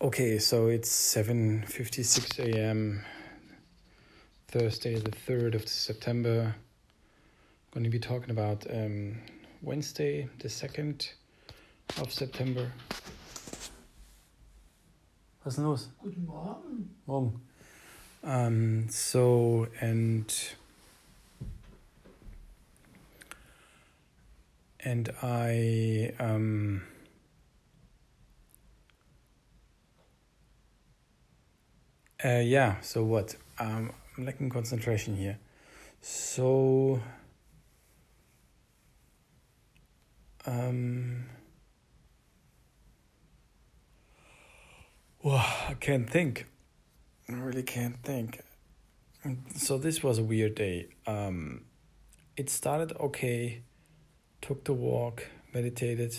Okay, so it's 7:56 a.m. Thursday, the 3rd of September. I'm going to be talking about um, Wednesday, the 2nd of September. Was ist denn los? Guten Morgen. Morgen. Um, so, and and I um Uh, yeah, so what? Um, I'm lacking concentration here. So, um, well, I can't think. I really can't think. So this was a weird day. Um, it started okay. Took the walk, meditated.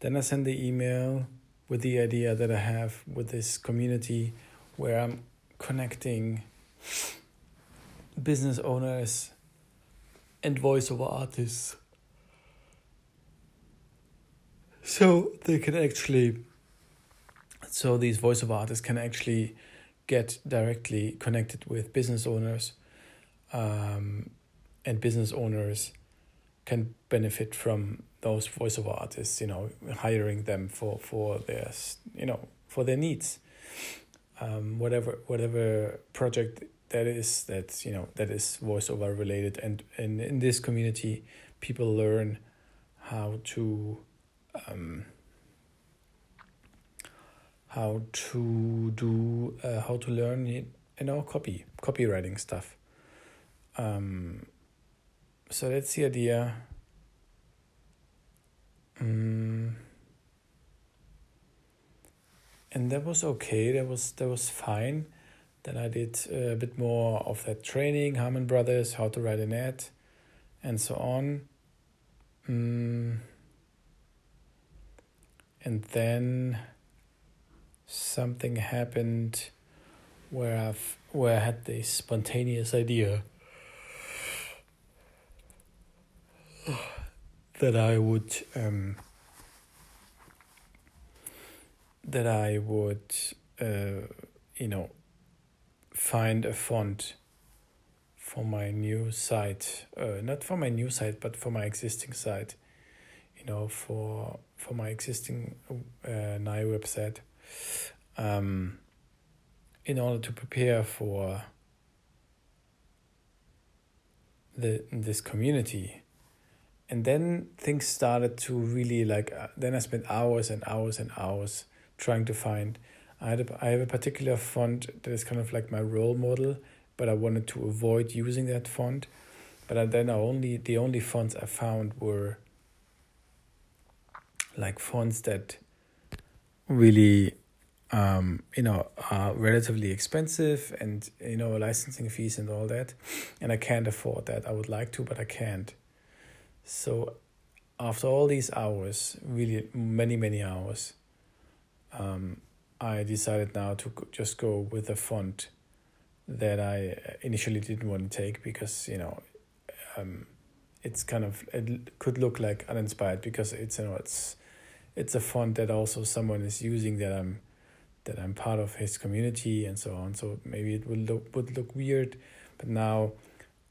Then I sent the email with the idea that I have with this community where I'm connecting business owners and voiceover artists. So they can actually so these voiceover artists can actually get directly connected with business owners um, and business owners can benefit from those voiceover artists you know hiring them for for their you know for their needs um, whatever whatever project that is that you know that is voiceover related. And, and in this community people learn how to um, how to do uh, how to learn you know copy copywriting stuff. Um, so that's the idea um, and that was okay. That was that was fine. Then I did a bit more of that training, Harmon Brothers, how to write an ad, and so on. Mm. And then something happened where I've where I had this spontaneous idea that I would um, that I would, uh, you know, find a font for my new site, uh, not for my new site, but for my existing site, you know, for for my existing uh, NAI website, um, in order to prepare for the this community. And then things started to really like uh, then i spent hours and hours and hours trying to find. I had a, I have a particular font that is kind of like my role model, but I wanted to avoid using that font. But then I only the only fonts I found were like fonts that really um, you know are relatively expensive and you know licensing fees and all that and I can't afford that I would like to but I can't so after all these hours really many many hours um, I decided now to just go with a font that I initially didn't want to take because you know um, it's kind of it could look like uninspired because it's you know it's it's a font that also someone is using that I'm that I'm part of his community and so on. So maybe it would look would look weird but now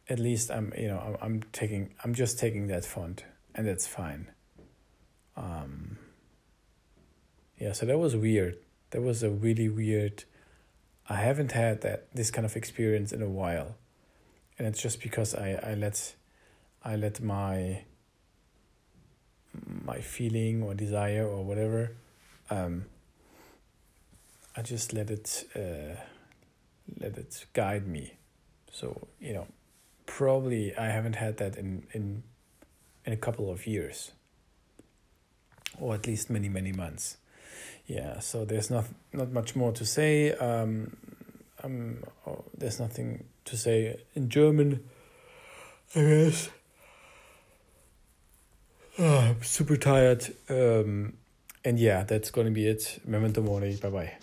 at least I'm you know I'm, I'm taking I'm just taking that font and that's fine. Um yeah so that was weird. That was a really weird i haven't had that this kind of experience in a while. And it's just because i i let i let my my feeling or desire or whatever um i just let it uh let it guide me. So you know probably i haven't had that in in in a couple of years or at least many many months yeah so there's not not much more to say. Um, um oh, there's nothing to say in german i guess. Oh, i'm super tired. Um and yeah that's gonna be it. Memento mori bye bye